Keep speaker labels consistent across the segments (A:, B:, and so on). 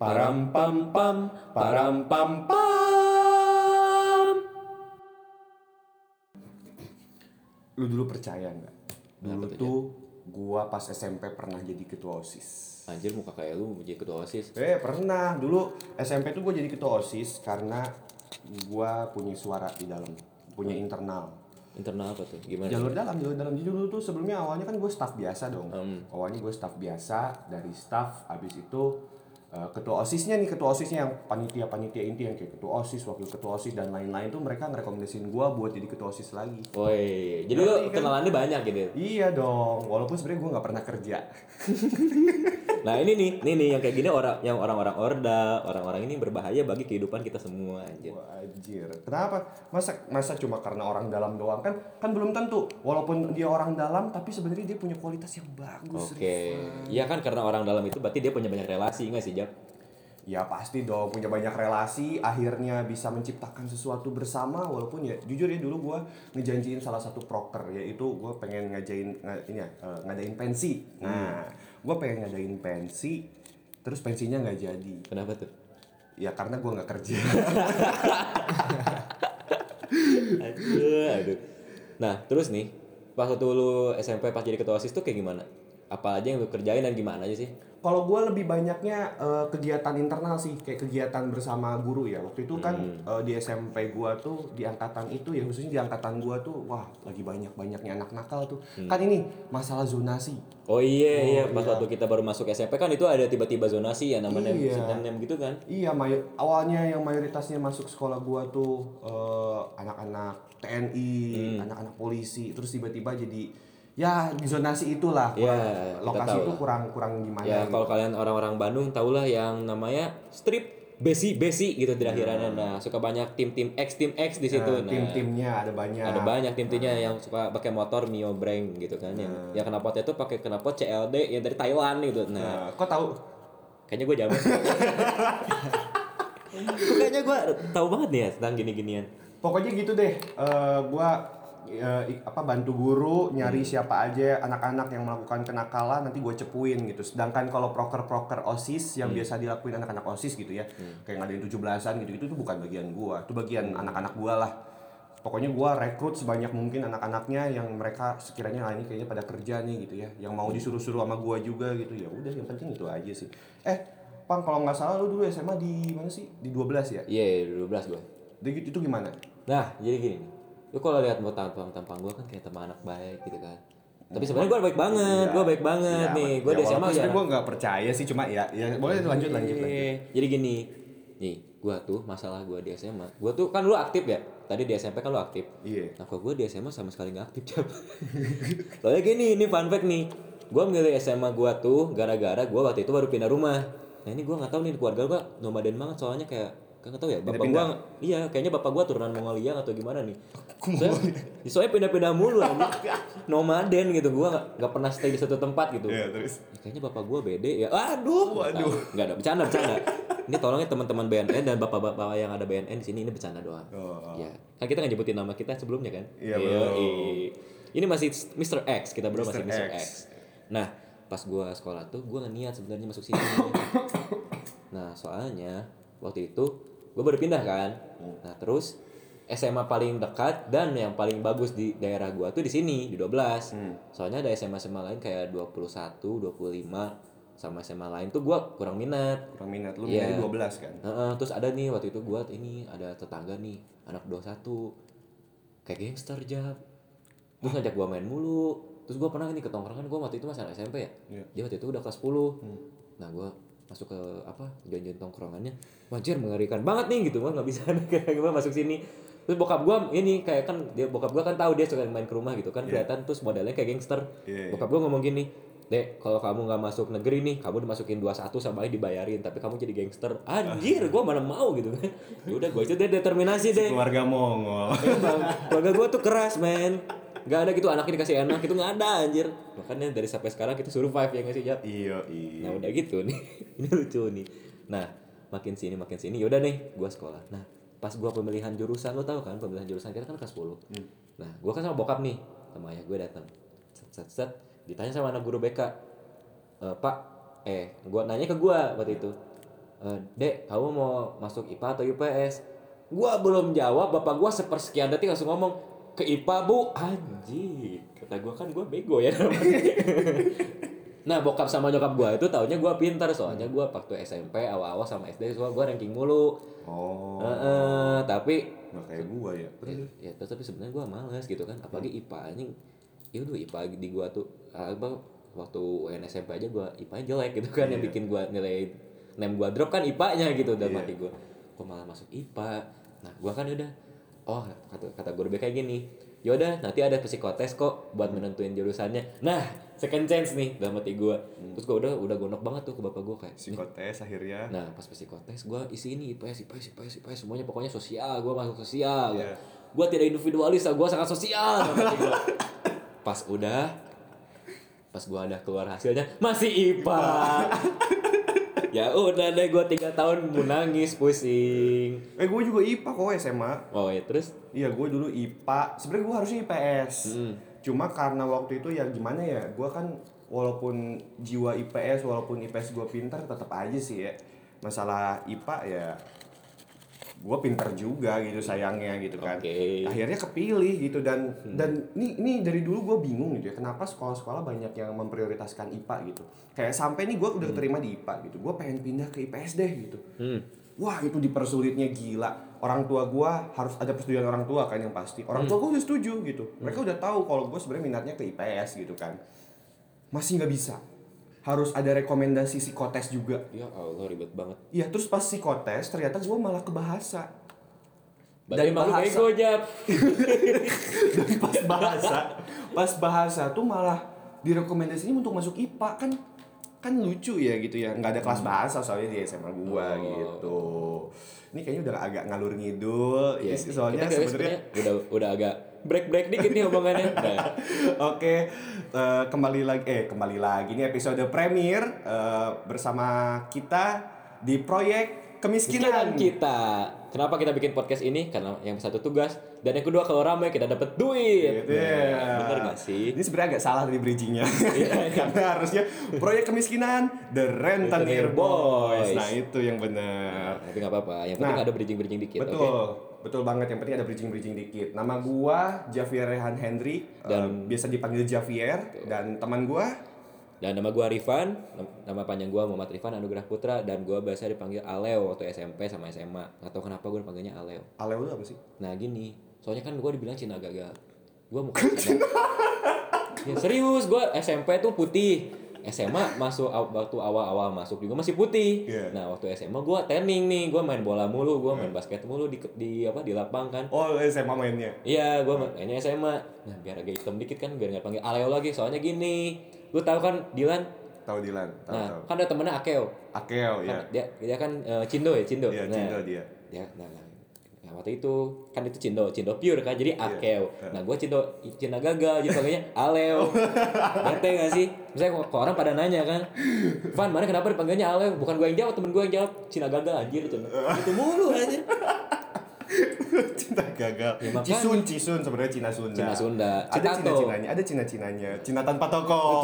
A: Param pam pam, param pam pam. Lu dulu percaya nggak? Dulu
B: tuh,
A: tuh gua pas SMP pernah jadi ketua OSIS.
B: Anjir muka kayak lu jadi ketua OSIS.
A: Eh pernah dulu SMP tuh gue jadi ketua OSIS karena gua punya suara di dalam, punya internal.
B: Internal apa tuh? Gimana?
A: Jalur dalam, jalur dalam. Jadi dulu tuh sebelumnya awalnya kan gue staff biasa dong.
B: Hmm.
A: Awalnya gue staff biasa, dari staff, abis itu ketua osisnya nih, ketua osisnya yang panitia-panitia inti yang kayak ketua osis, wakil ketua osis dan lain-lain tuh mereka ngerekomendasiin gue buat jadi ketua osis lagi.
B: Woi, jadi lu
A: Ngerti kan?
B: kenalannya banyak gitu.
A: Iya dong, walaupun sebenarnya gue nggak pernah kerja.
B: Nah ini nih, nih nih yang kayak gini orang yang orang-orang orda, orang-orang ini berbahaya bagi kehidupan kita semua anjir.
A: Wah, anjir. Kenapa? Masa masa cuma karena orang dalam doang kan? Kan belum tentu. Walaupun dia orang dalam, tapi sebenarnya dia punya kualitas yang bagus.
B: Oke, iya kan karena orang dalam itu berarti dia punya banyak relasi nggak sih Jap?
A: Ya pasti dong punya banyak relasi akhirnya bisa menciptakan sesuatu bersama walaupun ya jujur ya dulu gua ngejanjiin salah satu proker yaitu gua pengen ngajain nga- ini ya eh, ngadain pensi. Nah, gua pengen ngadain pensi terus pensinya nggak jadi.
B: Kenapa tuh?
A: Ya karena gua nggak kerja.
B: aduh, aduh. Nah, terus nih, pas waktu lu SMP pas jadi ketua OSIS tuh kayak gimana? Apa aja yang lu kerjain dan gimana aja sih?
A: Kalau gua lebih banyaknya eh, kegiatan internal sih, kayak kegiatan bersama guru ya. Waktu itu kan eh, di SMP gua tuh di angkatan itu ya khususnya di angkatan gua tuh wah lagi banyak-banyaknya anak nakal tuh. Kan ini masalah zonasi.
B: Oh iya, iya,
A: Oh,
B: pas
A: iya.
B: waktu kita baru masuk SMP kan itu ada tiba-tiba zonasi ya namanya
A: Iya.
B: nem gitu kan.
A: Iya, may- awalnya yang mayoritasnya masuk sekolah gua tuh eh, anak-anak TNI, anak-anak polisi, terus tiba-tiba jadi ya di zonasi itulah.
B: Iya,
A: kurang-
B: kita
A: lokasi itu kurang kurang gimana.
B: Ya
A: gitu.
B: kalau kalian orang-orang Bandung tahulah yang namanya strip besi besi gitu di akhirannya. Nah, suka banyak tim-tim X tim X di situ.
A: Nah,
B: Nah,
A: tim-timnya ada banyak.
B: ada banyak tim-timnya yang suka pakai motor Mio Brand gitu kan yang yang knalpotnya itu pakai knalpot CLD yang dari Thailand gitu. Nah,
A: Nah, kok tahu?
B: kayaknya gue jaman. Kok kayaknya gue tahu banget nih ya tentang gini-ginian.
A: Pokoknya gitu deh. eh gua i- apa bantu guru nyari siapa aja anak-anak yang melakukan kenakalan nanti gue cepuin gitu. Sedangkan kalau proker-proker OSIS yang biasa dilakuin anak-anak OSIS gitu ya. Kayak ngadain 17-an gitu-gitu itu bukan bagian gua. Itu bagian anak-anak gua lah. Pokoknya gua rekrut sebanyak mungkin anak-anaknya yang mereka sekiranya ah, ini kayaknya pada kerja nih gitu ya. Yang mau disuruh-suruh sama gua juga gitu. Ya udah yang penting itu aja sih. Eh, Pang kalau nggak salah lu dulu SMA di mana sih? Di 12 ya?
B: Iya, 12 gue.
A: Itu gimana?
B: Nah, jadi gini nih. Lu kalau lihat mau tampang tampang gue kan kayak teman anak baik gitu kan. Tapi sebenarnya gue baik banget, gue baik banget
A: Iya,
B: nih. Gue
A: ya,
B: di SMA
A: walaupun
B: ya.
A: sebenarnya gue nggak percaya sih cuma ya ya boleh lanjut lanjut lanjut
B: Iya. Jadi gini, nih gue tuh masalah gue di SMA, gue tuh kan lu aktif ya. Tadi di SMP kan lu aktif.
A: iya
B: Nah kalau gue di SMA sama sekali nggak aktif Cap. Soalnya gini, ini fun fact nih. Gue milih SMA gue tuh gara-gara gue waktu itu baru pindah rumah. Nah ini gue nggak tahu nih keluarga gue nomaden banget soalnya kayak nggak tahu ya bapak gue
A: Pindah-pindah.
B: iya kayaknya bapak gue turunan Mongolia atau gimana nih soalnya, soalnya pindah-pindah mulu anjing. nomaden gitu gue nggak nggak pernah stay di satu tempat gitu
A: Iya, terus
B: Ya, kayaknya bapak gua bede ya. Aduh.
A: Waduh.
B: Enggak ada bercanda bercanda. ini tolongnya teman-teman BNN dan bapak-bapak yang ada BNN di sini ini bercanda doang.
A: Oh.
B: Ya. Kan kita nggak nyebutin nama kita sebelumnya kan?
A: Iya, belum.
B: Ini masih Mr. X, kita berdua masih
A: Mr. X.
B: X. Nah, pas gua sekolah tuh gua niat sebenarnya masuk sini. nah, soalnya waktu itu gua baru pindah kan. Nah, terus SMA paling dekat dan yang paling bagus di daerah gua tuh di sini di 12. Soalnya ada SMA SMA lain kayak 21, 25 sama SMA lain tuh gua kurang minat.
A: kurang minat lu
B: Iya.
A: minatnya 12 kan
B: Heeh, terus ada nih waktu itu gua ini ada tetangga nih anak 21 kayak gangster jab terus ngajak gua main mulu terus gua pernah nih ke tongkrongan gua waktu itu masih anak SMP ya
A: Iya.
B: dia waktu itu udah kelas 10 nah gua masuk ke apa janjian tongkrongannya wajar mengerikan banget nih gitu gua nggak bisa kayak gua masuk sini terus bokap gua ini kayak kan dia bokap gua kan tahu dia suka main ke rumah gitu kan kelihatan terus modelnya kayak gangster
A: Iya, iya.
B: bokap gua ngomong gini Dek, kalau kamu nggak masuk negeri nih, kamu dimasukin 21 sama dibayarin, tapi kamu jadi gangster. Anjir, gua mana mau gitu kan. Ya udah gua itu deh determinasi deh.
A: keluarga Mongol
B: Emang, keluarga gua tuh keras, men. Gak ada gitu anaknya dikasih enak, itu nggak ada anjir. Makanya dari sampai sekarang kita survive ya nggak sih, Jat?
A: iya iya
B: Nah, udah gitu nih. Ini lucu nih. Nah, makin sini makin sini yaudah nih gua sekolah. Nah, pas gua pemilihan jurusan lo tahu kan pemilihan jurusan kita kan kelas 10. Nah, gua kan sama bokap nih, sama ayah gue datang. Set set set ditanya sama anak guru BK. "Eh, Pak, eh gua nanya ke gua waktu itu "Eh, dek kamu mau masuk IPA atau IPS gua belum jawab bapak gua sepersekian detik langsung ngomong ke IPA bu. Anjing kata gua kan gua bego ya. Nah bokap sama nyokap gua itu taunya gua pintar soalnya gua waktu SMP awal-awal sama SD soal gua ranking mulu.
A: Oh.
B: Heeh, tapi
A: Nggak kayak gua ya.
B: ya, ya tapi sebenarnya gua males gitu kan. Apalagi IPA anjing. Ya udah IPA di gua tuh apa waktu UN SMP aja gua IPA jelek gitu kan yang
A: Iya.
B: bikin gua nilai nem gua drop kan IPA-nya gitu dalam
A: Iya.
B: hati gua. Kok malah masuk IPA nah gua kan udah oh kata kata guru BK gini yaudah nanti ada psikotes kok buat menentuin jurusannya nah second chance nih dalam hati gua terus gua udah udah gonok banget tuh ke bapak gua kayak
A: Psikotes akhirnya.
B: Nah pas psikotes gue isi ini IPS, IPS, IPS, IPS semuanya pokoknya sosial, gue masuk sosial.
A: Iya.
B: Gue tidak individualis, gue sangat sosial. pas udah, pas gue ada keluar hasilnya masih IPA. ya udah deh gue tiga tahun mau nangis pusing.
A: Eh gue juga IPA kok SMA.
B: Oh ya terus?
A: Iya gue dulu IPA. Sebenarnya gue harusnya IPS.
B: Hmm.
A: Cuma karena waktu itu ya gimana ya, gue kan walaupun jiwa IPS, walaupun IPS gue pintar, tetap aja sih ya. Masalah IPA ya, gue pintar juga gitu sayangnya gitu kan.
B: Hmm.
A: Akhirnya kepilih gitu dan dan ini ini dari dulu gue bingung gitu ya, kenapa sekolah-sekolah banyak yang memprioritaskan IPA gitu. Kayak sampai nih gue udah terima di IPA gitu, gue pengen pindah ke IPS deh gitu.
B: Hmm.
A: Wah itu dipersulitnya gila. Orang tua gua harus ada persetujuan orang tua kan yang pasti. Orang tua gua udah setuju gitu. Mereka udah tahu kalau gue sebenarnya minatnya ke IPS gitu kan. Masih nggak bisa. Harus ada rekomendasi psikotes juga.
B: Ya Allah ribet banget.
A: Iya terus pas psikotes ternyata gua malah ke bahasa.
B: Malu
A: bahasa.
B: bego jap.
A: Dan pas bahasa, pas bahasa tuh malah direkomendasiin untuk masuk IPA kan kan lucu ya gitu ya nggak ada kelas bahasa soalnya di SMA gua
B: Oh.
A: gitu ini kayaknya udah agak ngalur ngidul Ini soalnya sebenarnya
B: udah udah agak break break dikit nih omongannya. Nah,
A: Oke, eh, kembali lagi eh kembali lagi ini episode premier eh, bersama kita di proyek kemiskinan.
B: Kemiskinan kita. Kenapa kita bikin podcast ini? Karena yang satu tugas dan yang kedua kalau ramai kita dapat duit.
A: Gitu ya.
B: Nah, bener gak sih?
A: Ini sebenarnya agak salah dari bridgingnya. Karena harusnya proyek kemiskinan The
B: Rentenir
A: Boys.
B: Boys.
A: Nah itu yang benar.
B: Tapi nggak apa-apa. Yang penting
A: Nah,
B: ada bridging bridging dikit.
A: Betul,
B: oke?
A: Betul banget. Yang penting ada bridging-bridging dikit. Nama gua Javier Rehan Henry dan biasa dipanggil Javier dan teman gua
B: Dan nama gua Rifan, nam- nama panjang gua Muhammad Rifan Anugrah Putra dan gua biasa dipanggil Aleo waktu SMP sama SMA. Gak tau kenapa gua dipanggilnya Aleo.
A: Aleo lu apa sih?
B: Nah gini, soalnya kan gua dibilang Cina gagal. Gua mau ya, serius, gua SMP tuh putih. SMA masuk waktu awal-awal masuk juga masih putih.
A: Iya.
B: Nah waktu SMA gua tanning nih, gua main bola mulu, gua main basket mulu di di apa di lapang kan.
A: Oh, SMA mainnya.
B: Iya, gua mainnya SMA. Nah biar agak hitam dikit kan, biar nggak panggil Aleo lagi. Soalnya gini, lu tahu kan Dilan?
A: Tahu Dilan, tahu
B: Nah
A: tahu.
B: kan ada temennya Akeo.
A: Akeo ya.
B: Kan dia dia kan eh, Cindo ya Cindo.
A: Iya,
B: nah,
A: Cindo dia.
B: dia nah, nah, waktu itu kan itu Cindo Cindo pure kan jadi Akeo. Nah gue Cindo Cina gagal jadi panggilnya Aleo. Bete gak sih? Misalnya kok orang pada nanya kan Van mana kenapa dipanggilnya Aleo? Bukan gue yang jawab temen gue yang jawab Cina gagal anjir Cina itu mulu anjir
A: Cinta gagal.
B: Ya, makanya.
A: Cisun, Cisun sebenarnya Cina Sunda.
B: Cina Sunda.
A: Ada. Cina Cinanya, ada Cina Cinanya. Cina tanpa toko.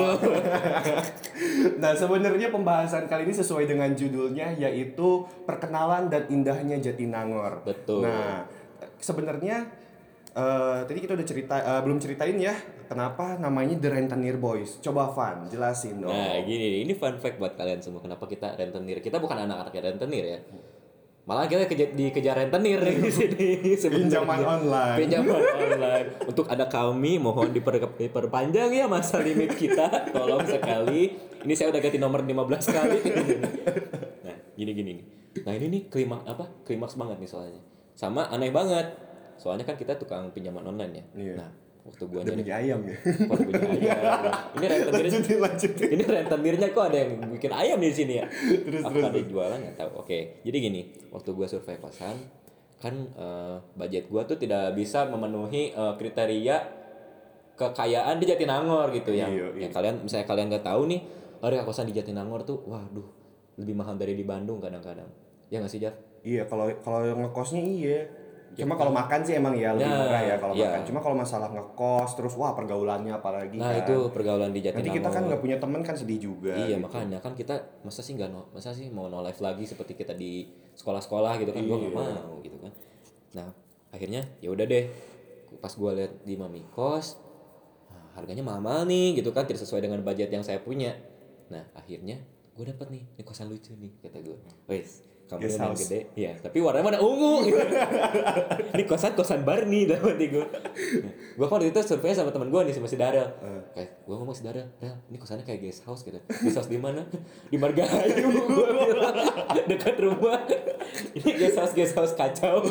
A: nah, sebenarnya pembahasan kali ini sesuai dengan judulnya yaitu perkenalan dan indahnya Jatinangor.
B: Betul.
A: Nah, sebenarnya eh, tadi kita udah cerita eh, belum ceritain ya kenapa namanya The Rentenir Boys. Coba Van, jelasin dong.
B: nah gini ini fun fact buat kalian semua kenapa kita rentenir kita bukan anak-anak rentenir ya malah kita keja- dikejar rentenir. Di sini.
A: Pinjaman online.
B: pinjaman online. Untuk ada kami mohon diper, diperpanjang ya masa limit kita. Tolong sekali. Ini saya udah ganti nomor 15 kali. Nah gini gini nah ini nih klimaks apa klimaks banget nih soalnya. Sama aneh banget. Soalnya kan kita tukang pinjaman online ya.
A: Iya.
B: nah waktu gua nyari
A: ayam ya.
B: Punya ayam. ini rentenir
A: lanjutin, lanjutin.
B: ini rentenirnya kok ada yang bikin ayam di sini ya
A: Terus,
B: apa
A: terus,
B: ada jualan nggak tahu oke jadi gini waktu gua survei kosan kan eh, budget gua tuh tidak bisa memenuhi eh, kriteria kekayaan di Jatinangor gitu yang,
A: Iya, iya.
B: yang kalian misalnya kalian nggak tahu nih harga kosan di Jatinangor tuh waduh lebih mahal dari di Bandung kadang-kadang ya nggak sih Jaf?
A: Iya, kalau kalau yang ngekosnya iya. Cuma kalau makan sih emang ya lebih
B: Nah,
A: murah ya kalau
B: iya.
A: makan. Cuma kalau masalah ngekos terus wah pergaulannya apalagi
B: Nah
A: kan.
B: itu pergaulan di
A: Nanti
B: Jatinangor.
A: kita kan nggak punya teman kan sedih juga.
B: Iya
A: gitu.
B: makanya kan kita masa sih nggak no, masa sih mau no life lagi seperti kita di sekolah-sekolah gitu kan gua nggak
A: Iya.
B: mau gitu kan. Nah akhirnya ya udah deh pas gua lihat di mami kos nah, harganya mahal nih gitu kan tidak sesuai dengan budget yang saya punya. Nah akhirnya gue dapat nih ini kosan lucu nih kata gue. Wes kamu
A: Guest
B: yang
A: house.
B: gede, ya tapi warnanya mana ungu gitu. ini kosan kosan Barney dapat nih gue. gue kan waktu itu survei sama teman gue nih sama si Darel. Kayak gue ngomong si Darel, Darel, ini kosannya kayak guest house gitu. Guest house di mana? Di Margahayu. Bilang, dekat rumah. Ini guest house guest house kacau.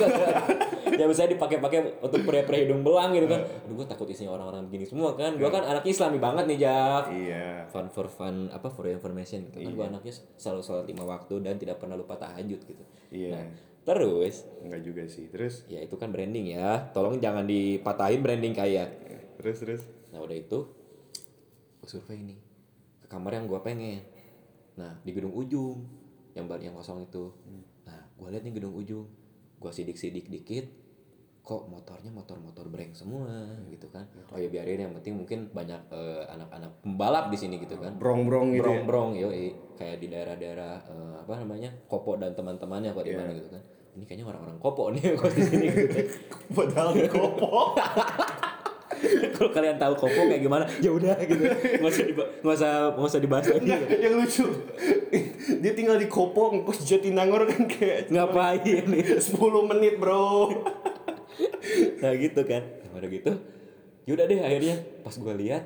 B: Ya bisa dipakai-pakai untuk pria-pria hidung belang gitu kan. Aduh gue takut isinya orang-orang begini semua kan. Gue kan anaknya Islami banget nih Jaf
A: Iya.
B: fun for fun apa for information gitu kan gue anaknya selalu sholat lima waktu dan tidak pernah lupa tahajud gitu.
A: Iya.
B: nah terus?
A: Enggak juga sih. Terus?
B: Ya itu kan branding ya. Tolong jangan dipatahin branding kaya
A: terus terus?
B: Nah udah itu gue survei nih. Ke kamar yang gue pengen. Nah di gedung ujung yang yang kosong itu. Nah gue lihat nih gedung ujung. Gue sidik sidik dikit kok motornya motor-motor breng semua gitu kan. Oh ya biarin yang penting mungkin banyak eh, anak-anak pembalap di sini gitu kan.
A: Brong-brong gitu ya.
B: brong-brong yo kayak di daerah-daerah eh, apa namanya Kopo dan teman-temannya kok di
A: Iya.
B: mana gitu kan. Ini kayaknya orang-orang Kopo nih kok di sini gitu kan.
A: Padahal kopo.
B: kalau kalian tahu Kopo kayak gimana ya udah gitu. Nggak usah nggak usah nggak usah dibahas lagi
A: Nggak, yang lucu dia tinggal di Kopo ngekos Jatinangor kan kayak
B: ngapain nih?
A: 10 menit bro
B: nah gitu kan. Nah, udah gitu yaudah deh akhirnya pas gue lihat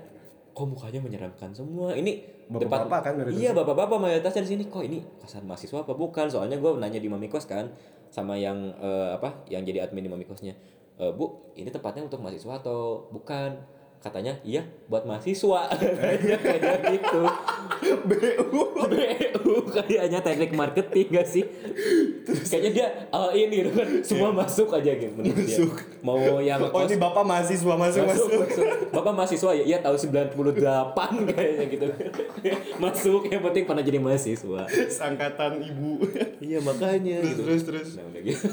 B: kok mukanya menyeramkan semua. Ini
A: Bapak-bapak kan mayoritasnya?
B: iya bapak-bapak mayoritasnya di sini. Kok ini kosan mahasiswa apa bukan? Soalnya gue nanya di mami kos kan sama yang eh, apa yang jadi admin di mami kosnya "Eh, bu ini tempatnya untuk mahasiswa atau bukan katanya iya buat mahasiswa katanya kayak gitu
A: BU
B: BU kayaknya teknik marketing gak sih kayaknya dia all in gitu kan semua masuk aja gitu menurut dia.
A: Masuk.
B: mau yang
A: oh ini bapak mahasiswa masuk
B: masuk,
A: masuk
B: masuk. Bapak mahasiswa ya, iya tahun 98 kayaknya gitu. masuk yang penting pernah jadi mahasiswa.
A: sangkatan ibu
B: Iya makanya
A: terus
B: gitu.
A: terus terus
B: Nah udah gitu.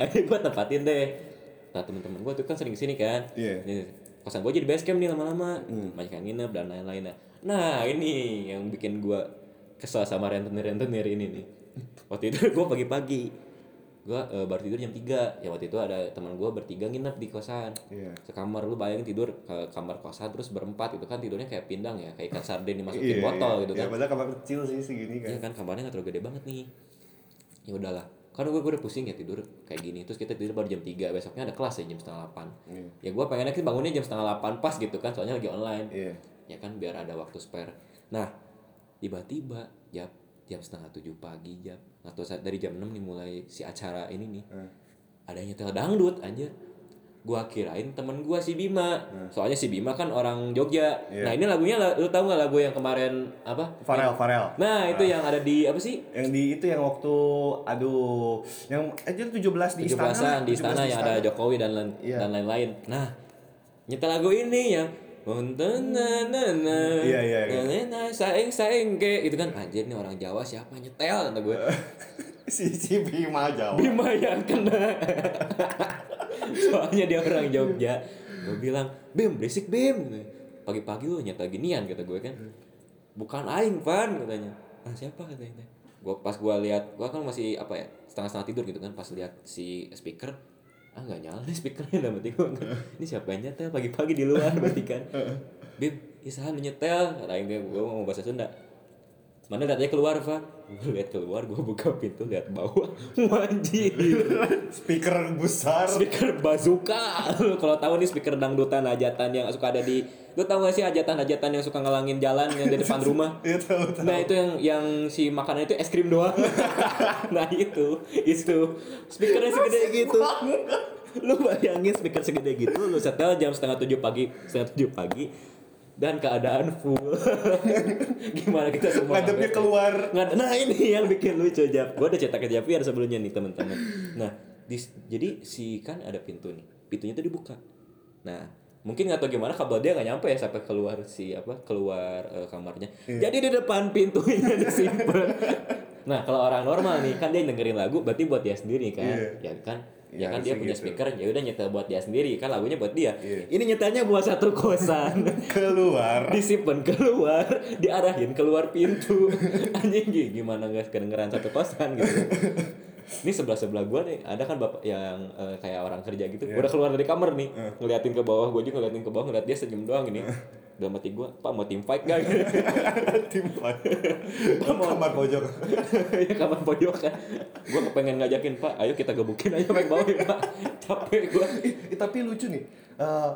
B: Akhirnya gue tempatin deh. Nah temen-temen gue tuh kan sering ke sini kan.
A: Iya.
B: Kosan gue jadi base camp nih lama-lama. Banyak yang nginep dan lain-lain. Nah ini yang bikin gue kesel sama rentenir-rentenir ini nih. Waktu itu gue pagi-pagi. Gue eh, baru tidur jam 3. Ya waktu itu ada teman gue bertiga nginep di kosan.
A: Iya.
B: Sekamar lu bayangin tidur ke kamar kosan terus berempat itu kan tidurnya kayak pindang ya. Kayak ikan sarden dimasukin
A: Iya,
B: botol
A: iya.
B: gitu
A: ya,
B: kan.
A: padahal kamar kecil sih segini kan
B: Iya kan kamarnya nggak terlalu gede banget nih. Ya udahlah. Karena gue, gue udah pusing ya tidur kayak gini. Terus kita tidur baru jam 3 besoknya ada kelas ya jam setengah 8
A: Iya.
B: Ya gue pengennya sih bangunnya jam setengah 8 pas gitu kan soalnya lagi online.
A: iya
B: Ya kan biar ada waktu spare. Nah tiba-tiba jam jam setengah 7 pagi jam atau saat dari jam 6 nih mulai si acara ini nih
A: Hmm.
B: ada yang nyetel dangdut anjir gua kirain temen gua si Bima soalnya si Bima kan orang Jogja
A: Iya.
B: nah ini lagunya la- lu tahu nggak lagu yang kemarin apa
A: Farel Farel
B: Nah, itu yang ada di apa sih?
A: yang di itu yang waktu aduh yang aja 17 di istana
B: 17-an
A: lah,
B: di istana
A: 17
B: yang ada Jokowi dan lain
A: Iya.
B: dan lain-lain. Nah, nyetel lagu ini yang
A: Iya, iya, iya.
B: saing saing ke itu kan anjir nih orang Jawa siapa nyetel kata gue.
A: si si Bima Jawa
B: Bima yang kena. Soalnya dia orang Jogja. Gue bilang, "Bim, berisik Bim." Pagi-pagi lu nyetel ginian kata gue kan. Bukan aing, Pan katanya. Ah, siapa katanya? Gua pas gua lihat, gua kan masih apa ya? Setengah-setengah tidur gitu kan pas lihat si speaker ah nggak nyala nih speakernya dalam hati gua ini siapa yang nyetel pagi-pagi di luar berarti kan Bim, isahan nyetel kata aing gue mau bahasa Sunda mana lihatnya keluar Van gue lihat keluar gue buka pintu lihat bawah. Anjir
A: speaker besar.
B: Speaker bazooka. Lu kalau tahu nih speaker dangdutan hajatan yang suka ada di lu tahu gak sih hajatan-hajatan yang suka ngalangin jalan yang di depan rumah?
A: Iya tahu tahu.
B: Nah itu yang yang si makanan itu es krim doang. nah itu. Itu. Speakernya segede gitu. Lu bayangin speaker segede gitu, lu setel jam setengah tujuh pagi, setengah tujuh pagi dan keadaan full. Gimana kita semua
A: Ngadepnya
B: ngaget?
A: keluar.
B: Nah ini yang bikin lucu Jap. Gue udah cetak ke Javier sebelumnya nih teman-teman. Nah di- jadi si kan ada pintu nih, pintunya tuh dibuka. Nah mungkin nggak tahu gimana kabel dia nggak nyampe ya sampai keluar si apa keluar eh, kamarnya. Jadi di depan pintunya disimpan. nah kalau orang normal nih kan dia dengerin lagu berarti buat dia sendiri kan,
A: Iya.
B: ya kan. Ya,
A: Ya,
B: kan dia punya
A: gitu.
B: speaker ya udah nyetel buat dia sendiri. Kan lagunya buat dia.
A: Iya.
B: ini nyetelnya buat satu kosan.
A: Keluar.
B: Disimpan keluar diarahin keluar pintu. Anjing gi- gimana nggak kedengeran satu kosan gitu. Ini sebelah sebelah gua nih ada kan bapak yang eh, kayak orang kerja gitu.
A: Iya.
B: udah keluar dari kamar nih. Ngeliatin ke bawah gua juga ngeliatin ke bawah ngeliat dia senyum doang ini dalam hati gua pak mau tim fight gak
A: tim fight kamar pojok
B: ya kapan pojok kan gua kepengen ngajakin pak ayo kita gebukin aja baik bawah ya pak capek gua
A: Eh, tapi lucu nih. Eh,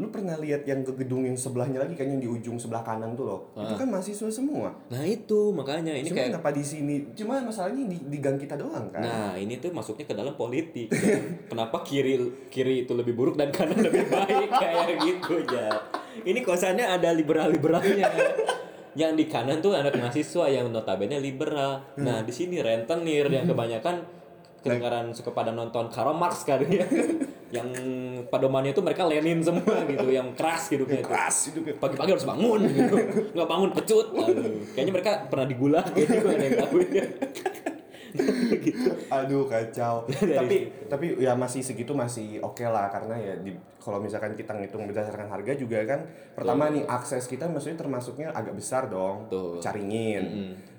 A: lu pernah lihat yang ke gedung yang sebelahnya lagi kan yang di ujung sebelah kanan tuh loh. Itu kan mahasiswa semua.
B: nah itu makanya ini
A: Cuma
B: kayak
A: kenapa di sini? Cuma masalahnya di, di gang kita doang kan.
B: Nah, ini tuh masuknya ke dalam politik. Kenapa kiri kiri itu lebih buruk dan kanan lebih baik kayak gitu ya. Ini kosannya ada liberal-liberalnya. Yang di kanan tuh anak mahasiswa yang notabene liberal. Nah, di sini rentenir yang kebanyakan kedengaran suka pada nonton Karl Marx kali ya. yang padomannya itu mereka Lenin semua gitu, yang keras hidupnya itu.
A: Keras hidupnya.
B: Pagi-pagi harus bangun gitu. Nggak bangun pecut. Aduh, kayaknya mereka pernah digulah kayaknya gue ada yang tahu ya. gitu.
A: Aduh kacau. Tapi tapi ya masih segitu masih oke lah karena ya di kalau misalkan kita ngitung berdasarkan harga juga kan pertama nih akses kita maksudnya termasuknya agak besar dong.
B: Betul.
A: Caringin.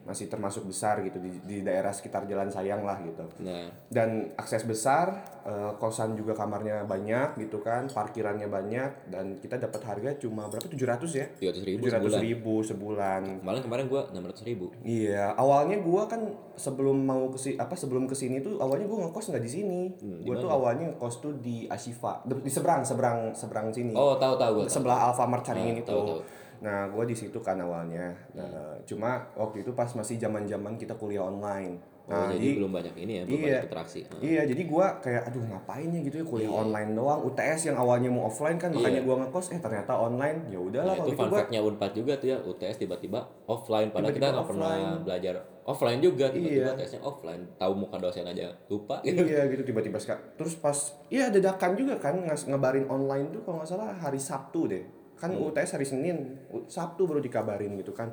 A: Masih termasuk besar gitu di, di daerah sekitar Jalan Sayang lah gitu.
B: Nah,
A: dan akses besar eh, kosan juga kamarnya banyak gitu kan parkirannya banyak dan kita dapat harga cuma berapa 700 ya
B: 300 ribu
A: 700
B: sebulan.
A: ribu sebulan
B: Malah kemarin gua 600 ribu.
A: iya awalnya gua kan sebelum mau ke apa sebelum ke sini tuh awalnya gua ngekos nggak di sini gua tuh awalnya ngekos tuh di Ashifa di, di seberang seberang seberang sini
B: Oh, tahu tahu gua.
A: sebelah Alfamart Caringin
B: Ah,
A: itu.
B: tahu, tahu.
A: Nah, gue di situ kan awalnya. Nah, cuma waktu itu pas masih zaman-zaman kita kuliah online.
B: Oh,
A: Nah,
B: jadi belum banyak ini ya, belum
A: iya.
B: banyak interaksi. Ah.
A: Iya, jadi gua kayak aduh ngapain ya gitu ya kuliah online doang. UTS yang awalnya mau offline kan makanya
B: Iya.
A: gua ngekos eh ternyata online. Ya udahlah
B: Nah,
A: kalau
B: itu
A: gitu
B: fun
A: gua
B: fact-nya Unpad juga tuh ya, UTS tiba-tiba offline padahal
A: Tiba-tiba
B: kita nggak pernah belajar offline juga tiba-tiba
A: Iya.
B: tesnya offline. Tahu muka dosen aja lupa gitu.
A: Iya gitu tiba-tiba. Terus pas iya dadakan juga kan ngebarin online tuh kalau nggak salah hari Sabtu deh. Kan
B: Hmm.
A: UTS hari Senin, Sabtu baru dikabarin gitu kan.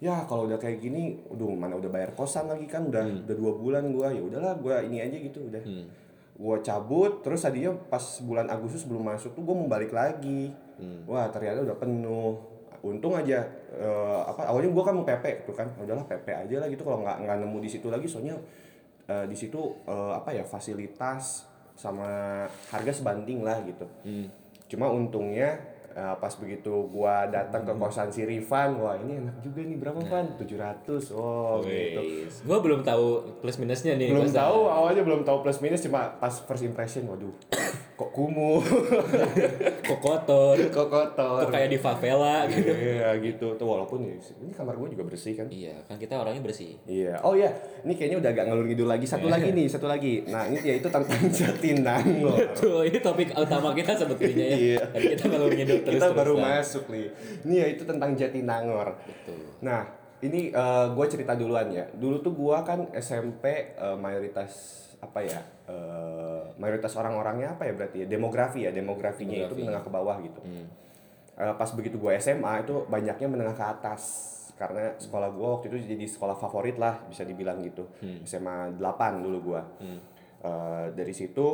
A: Ya kalau udah kayak gini, aduh mana udah bayar kosan lagi kan udah udah dua bulan gua ya udahlah gua ini aja gitu udah.
B: Hmm.
A: Gua cabut terus tadinya pas bulan Agustus belum masuk tuh gua mau balik lagi.
B: Hmm.
A: Wah ternyata udah penuh. Untung aja eh, apa awalnya gua kan mau PP tuh kan. Udahlah PP aja lah gitu kalau nggak nggak nemu di situ lagi soalnya eh, di situ eh, apa ya fasilitas sama harga sebanding lah gitu.
B: Hmm.
A: Cuma untungnya eh, pas begitu gua datang ke kosan si Rifan, wah ini enak juga nih berapa Van? 700. Oh gitu.
B: Wes. Gua belum tahu plus minusnya nih.
A: Belum
B: kosan.
A: tahu awalnya belum tahu plus minus cuma pas first impression waduh kok kumuh,
B: Kok kotor,
A: kok kotor.
B: kok kayak di favela gitu.
A: Iya gitu tuh walaupun ya, ini kamar gua juga bersih kan.
B: Iya, kan kita orangnya bersih.
A: Iya. Oh iya, ini kayaknya udah agak ngalur ngidul lagi. Satu lagi nih, satu lagi. Nah, ini yaitu tentang Jatinangor.
B: Tuh, ini topik utama kita sebetulnya ya.
A: Iya.
B: Kita ngalur ngidul terus
A: Kita baru masuk nih. Ini yaitu tentang Jatinangor.
B: Betul.
A: Nah, ini gue cerita duluan ya. Dulu tuh gue kan SMP eh, mayoritas apa ya? eh, mayoritas orang-orangnya apa ya berarti ya? Demografi ya, demografinya itu
B: Demografi.
A: menengah ke bawah gitu.
B: Hmm.
A: Eh, pas begitu gue SMA itu banyaknya menengah ke atas karena sekolah gue waktu itu jadi sekolah favorit lah bisa dibilang gitu SMA 8 dulu gue dari situ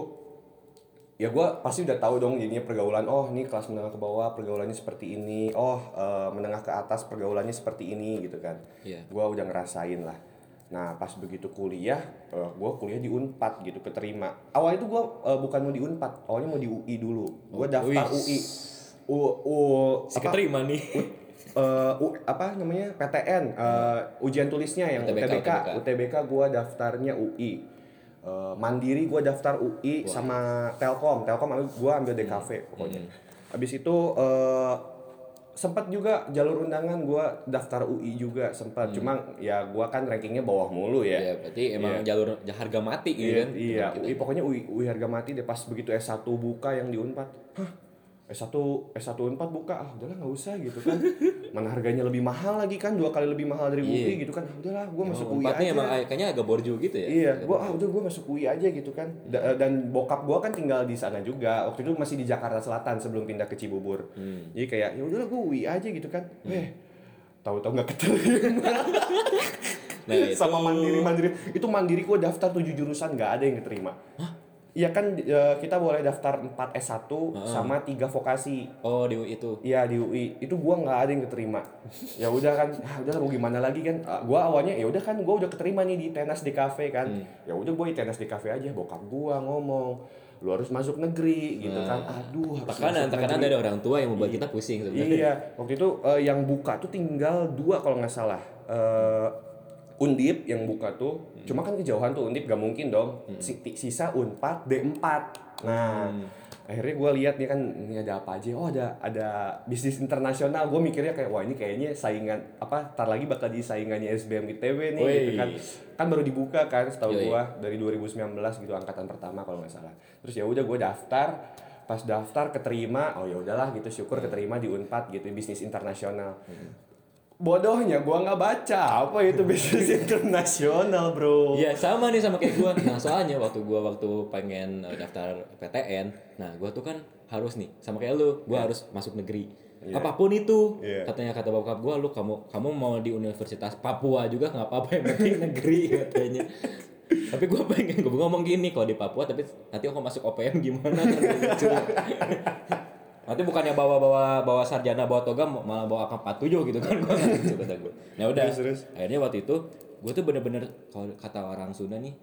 A: ya gue pasti udah tahu dong jadinya pergaulan oh ini kelas menengah ke bawah pergaulannya seperti ini oh eh, menengah ke atas pergaulannya seperti ini gitu kan
B: Iya.
A: gue udah ngerasain lah nah pas begitu kuliah eh, gue kuliah di Unpad gitu keterima. Awalnya tuh gue bukan mau di Unpad awalnya mau di UI dulu. Gue
B: Oh,
A: daftar
B: wis.
A: UI U, U,
B: Si
A: apa,
B: keterima nih.
A: eh, U- apa namanya? PTN eh, ujian tulisnya yang
B: UTBK,
A: UTBK UTBK, gua daftarnya UI Eh, Mandiri gua daftar UI sama Telkom. Telkom gua ambil DKV pokoknya. Habis itu eh, sempat juga jalur undangan gua daftar UI juga sempat cuma ya gua kan rankingnya bawah mulu ya
B: Ya, berarti emang jalur harga mati gitu
A: Iya,
B: kan.
A: iya. UI pokoknya UI, UI harga mati deh pas begitu S1 buka yang di Unpad. Hah? S1 S1 Unpad buka, ah udahlah nggak usah gitu kan. Mana harganya lebih mahal lagi kan, dua kali lebih mahal dari UI
B: Iya.
A: gitu kan. Ah, udahlah, gua masuk UI aja.
B: emang kayaknya agak borju gitu ya.
A: Iya, gua ah udah gua masuk UI aja gitu kan. Da- dan bokap gua kan tinggal di sana juga. Waktu itu masih di Jakarta Selatan sebelum pindah ke Cibubur.
B: Hmm.
A: Jadi kayak ya udahlah gua UI aja gitu kan. Eh, tahu-tahu nggak keterima.
B: Nah, itu
A: sama mandiri mandiri itu mandiri gua daftar tujuh jurusan nggak ada yang keterima Iya kan eh, kita boleh daftar 4 S1 sama 3 vokasi.
B: Oh di UI itu.
A: Iya di UI itu gua nggak ada yang keterima. ya udah kan, ah, udah mau gimana lagi kan? Ah, gua awalnya ya udah kan gua udah keterima nih di tenas di kafe kan. Ya udah gua di tenas di kafe aja. Bokap gua ngomong, lu harus masuk negeri gitu kan. Aduh, harus
B: Tekanan, tekanan dari orang tua yang membuat kita pusing sebenarnya.
A: Iya, waktu itu eh, yang buka tuh tinggal dua kalau nggak salah. Eh, Undip yang buka tuh, cuma kan kejauhan tuh Undip gak mungkin dong. Si- Sisa Unpad D4. Nah, akhirnya gue lihat nih kan ini ada apa aja. Oh ada ada bisnis internasional. Gue mikirnya kayak wah ini kayaknya saingan apa? Tar lagi bakal di saingannya SBM ITB nih gitu kan. Kan baru dibuka kan setahu gue dari 2019 gitu angkatan pertama kalau nggak salah. Terus ya udah gue daftar pas daftar keterima oh ya udahlah gitu syukur keterima di Unpad gitu bisnis internasional bodohnya gua nggak baca apa itu bisnis internasional bro
B: Iya sama nih sama kayak gua. Nah soalnya waktu gua waktu pengen eh, daftar PTN, nah gua tuh kan harus nih sama kayak lu, gua harus masuk negeri. Apa pun itu,
A: Iya.
B: katanya kata bokap gua, lu kamu kamu mau di Universitas Papua juga nggak apa-apa yang penting negeri katanya. tapi gua pengen gua ngomong gini kalau di Papua tapi nanti aku masuk OPM gimana kan. Nanti bukannya bawa-bawa bawa sarjana bawa toga malah bawa AK47 gitu kan gua lucu kata gua. Nah udah.
A: Terus, terus.
B: Akhirnya waktu itu gue tuh bener-bener kalau kata orang Sunda nih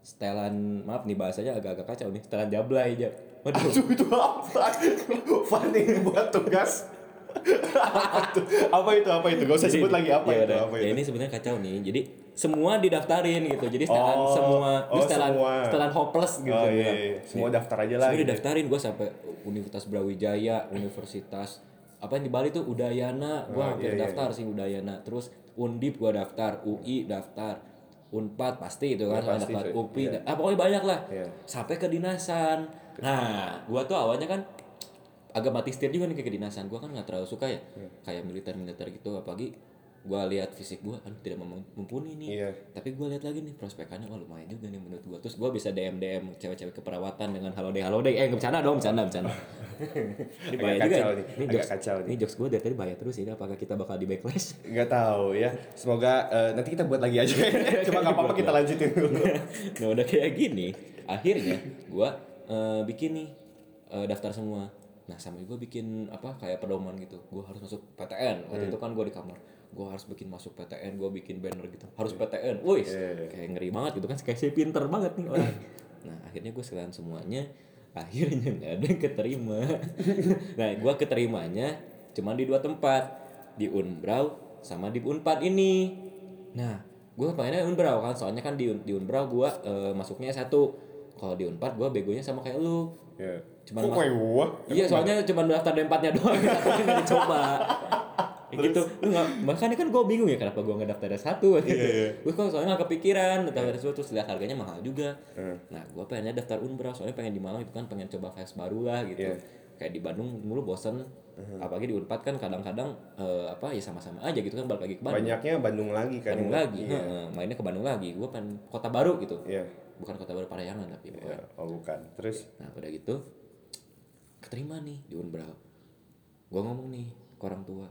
B: setelan maaf nih bahasanya agak-agak kacau nih setelan jablay aja. Waduh.
A: Aduh, itu apa Fanny buat tugas apa itu apa itu gak usah sebut lagi apa
B: ya
A: itu apa
B: Ya
A: itu
B: ini sebenarnya kacau nih. Jadi semua didaftarin gitu. Jadi setelan
A: Oh,
B: semua
A: oh,
B: setelan
A: semua.
B: setelan hopeless gitu.
A: oh iya,
B: bilang.
A: iya. semua daftar aja lah
B: Semua
A: gitu.
B: didaftarin gue sampai Universitas Brawijaya, Universitas apa yang di Bali tuh Udayana, gue
A: Oh,
B: hampir
A: iya, iya,
B: daftar sih Udayana. Terus Undip gue daftar, UI daftar, Unpad pasti itu kan,
A: Ya, pasti, cuy.
B: UPI,
A: Iya.
B: ah pokoknya banyak lah.
A: Iya.
B: Sampai kedinasan. Nah, gue tuh awalnya kan agak mati setir juga nih ke kedinasan. Gue kan nggak terlalu suka ya,
A: Iya.
B: kayak militer-militer gitu, apalagi gue lihat fisik gue, aduh tidak mumpuni nih.
A: Iya.
B: Tapi gue lihat lagi nih prospekannya, wah lumayan juga nih menurut gue. Terus gue bisa DM DM cewek-cewek keperawatan dengan halo deh halo deh. Eh nggak bercanda dong, bercanda bercanda. ini bahaya
A: kacau
B: juga.
A: nih,
B: Ini jokes,
A: kacau nih.
B: ini jokes gue dari tadi bahaya terus ini. Apakah kita bakal di backlash?
A: nggak tahu ya semoga eh, nanti kita buat lagi aja cuma nggak apa-apa kita lanjutin dulu
B: nah udah kayak gini, akhirnya gue bikin nih eh, daftar semua. Nah sama juga bikin apa kayak pedoman gitu. Gue harus masuk PTN. Waktu itu kan gue di kamar. Gue harus bikin masuk PTN. Gue bikin banner gitu. Harus PTN. Wih,
A: Iya.
B: kayak ngeri banget gitu kan. Kayak saya pinter banget nih orang. nah akhirnya gue sekalian semuanya. Akhirnya nggak ada yang keterima. nah gue keterimanya cuma di dua tempat. Di Unbrau sama di Unpad ini. Nah gue pengennya Unbrau kan. Soalnya kan di, Un- di Unbrau gue eh, masuknya satu. Kalau di Unpad gue begonya sama kayak lu.
A: ya
B: Cuman
A: Kok
B: mas-
A: kayak gua
B: Iya soalnya cuma daftar D4-nya doang tapi nggak dicoba. Ya gitu. Lu makanya kan gue bingung ya kenapa gue nggak daftar satu gitu.
A: iya.
B: Gue kok soalnya nggak kepikiran daftar S2 terus lihat harganya mahal juga.
A: Hmm.
B: Nah gue pengennya daftar Unbrau soalnya pengen di Malang itu kan pengen coba vibes baru lah gitu.
A: Iya.
B: Kayak di Bandung mulu bosen. Apalagi di Unpad kan kadang-kadang eh, apa ya sama-sama aja gitu kan balik lagi ke Bandung.
A: banyaknya Bandung lagi kan
B: Bandung lagi,
A: iya.
B: heeh, mainnya ke Bandung lagi. Gue pengen kota baru gitu.
A: Iya.
B: Bukan kota baru Parahyangan tapi
A: Iya.
B: pokoknya.
A: oh bukan terus
B: Nah udah gitu keterima nih di Unbrau. Gua ngomong nih ke orang tua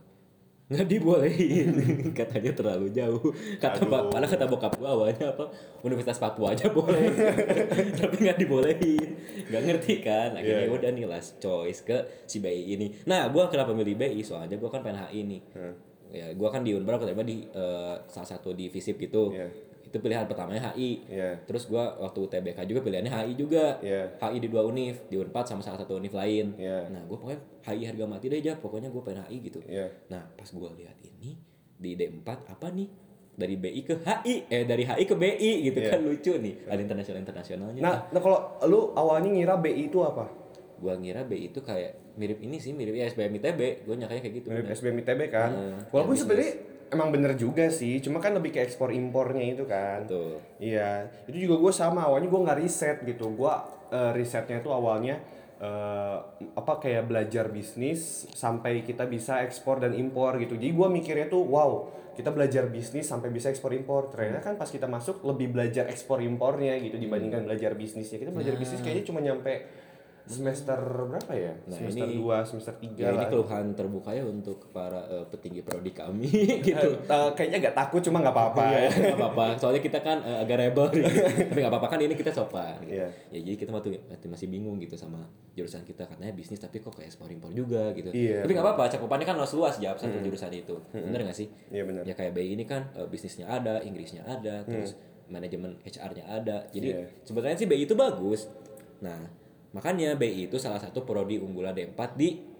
B: nggak dibolehin. Katanya terlalu jauh. Kata
A: Aduh.
B: padahal kata bokap gua awalnya apa Universitas Papua aja boleh. Tapi nggak dibolehin. Nggak ngerti kan? Akhirnya
A: Iya, iya.
B: udah nih last choice ke si BI ini. Nah gua kenapa milih BI soalnya gua kan pengen HI nih.
A: Hmm.
B: ya gua kan di Unbrau keterima di eh, salah satu di FISIP gitu.
A: Iya.
B: Itu pilihan pertamanya HI
A: Iya.
B: Terus gua waktu UTBK juga pilihannya HI juga.
A: Iya.
B: HI di dua univ, di Unpad sama salah satu univ lain.
A: Iya.
B: Nah, gua pokoknya HI harga mati deh aja, pokoknya gua pengen HI gitu.
A: Iya.
B: Nah, pas gua lihat ini di D4 apa nih? Dari BI ke HI, eh dari HI ke BI gitu
A: Iya.
B: kan lucu nih. Ada internasional internasionalnya.
A: nah nah kalau lu awalnya ngira BI itu apa
B: gua ngira BI itu kayak mirip ini sih, mirip ya SBM ITB. Gua nyakanya kayak gitu.
A: mirip
B: bener.
A: SBM ITB kan
B: Nah,
A: walaupun sebenarnya emang bener juga sih cuma kan lebih ke ekspor impornya itu kan
B: Betul.
A: Iya, itu juga gue sama awalnya gue nggak riset gitu. Gue eh, risetnya tuh awalnya eh, apa kayak belajar bisnis sampai kita bisa ekspor dan impor gitu. Jadi gue mikirnya tuh wow kita belajar bisnis sampai bisa ekspor impor. Ternyata kan pas kita masuk lebih belajar ekspor impornya gitu dibandingkan belajar bisnisnya. Kita belajar bisnis kayaknya cuma nyampe semester berapa ya?
B: Nah,
A: semester
B: ini-
A: 2, semester 3
B: Ya, ini
A: lah.
B: keluhan terbuka ya untuk para eh, petinggi prodi kami gitu.
A: Eh, kayaknya agak takut cuma nggak apa-apa
B: Iya,
A: ya.
B: nggak apa-apa. Soalnya kita kan eh, agak rebel, gitu. tapi nggak apa-apa kan ini kita sopan. Gitu.
A: Iya.
B: Ya jadi kita masih masih bingung gitu sama jurusan kita katanya bisnis tapi kok kayak ekspor impor juga gitu.
A: Iya.
B: Tapi nggak apa-apa, cakupannya kan luas luas jawab satu jurusan itu. Bener nggak sih?
A: Iya benar.
B: Ya kayak BI ini kan eh, bisnisnya ada, Inggrisnya ada, terus manajemen HR-nya ada. Jadi
A: Iya.
B: sebenarnya sih BI itu bagus. Nah makanya BI itu salah satu prodi unggulan D4 di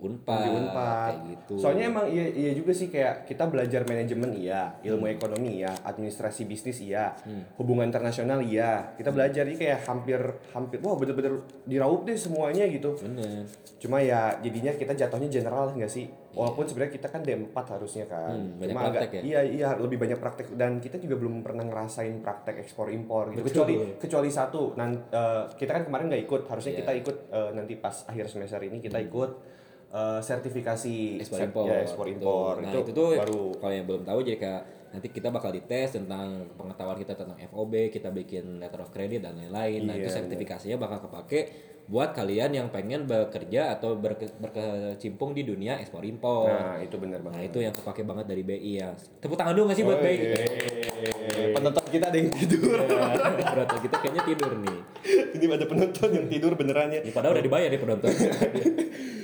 B: Unpad,
A: di Unpad.
B: kayak gitu.
A: Soalnya emang iya, iya juga sih kayak kita belajar manajemen iya, ilmu ekonomi iya, administrasi bisnis iya, hubungan internasional iya. Kita belajar ini kayak hampir hampir wah bener-bener diraup deh semuanya gitu.
B: bener.
A: Cuma ya jadinya kita jatuhnya general enggak sih? Walaupun sebenarnya kita kan D4 harusnya kan.
B: Hmm,
A: Cuma agak
B: ya?
A: iya iya lebih banyak praktek dan kita juga belum pernah ngerasain praktek ekspor impor gitu.
B: Betul.
A: Kecuali kecuali satu nan eh, kita kan kemarin nggak ikut, harusnya
B: Iya.
A: kita ikut eh, nanti pas akhir semester ini kita ikut eh, sertifikasi
B: ekspor impor.
A: ya, ekspor impor.
B: Nah,
A: itu,
B: itu, tuh
A: baru
B: kalau yang belum tahu jadi kayak nanti kita bakal dites tentang pengetahuan kita tentang FOB, kita bikin letter of credit dan lain-lain. Nah, itu
A: Iya,
B: sertifikasinya bakal kepake buat kalian yang pengen bekerja atau berke- berkecimpung di dunia ekspor impor.
A: Nah, itu benar
B: Nah,
A: banget.
B: itu yang kepake banget dari BI ya. Tepuk tangan dulu gak sih buat
A: Oh,
B: BI?
A: iya. Penonton kita ada yang tidur.
B: Berarti kita kayaknya tidur nih.
A: Ini ada penonton yang tidur beneran ya.
B: Ya, padahal udah dibayar nih penonton.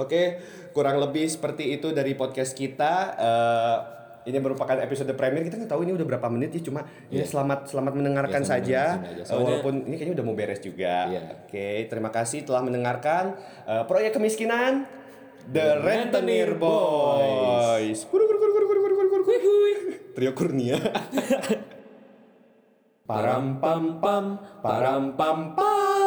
A: Oke, kurang lebih seperti itu dari podcast kita. Uh, ini merupakan episode premier. Kita nggak tahu ini udah berapa menit ya cuma yeah. ya selamat selamat mendengarkan
B: iya, yeah,
A: saja. walaupun ini kayaknya udah mau beres juga.
B: Yeah.
A: oke okay, terima kasih telah mendengarkan uh, proyek kemiskinan The, Rentenir Boys. Trio Kurnia. Param pam pam. Param pam pam.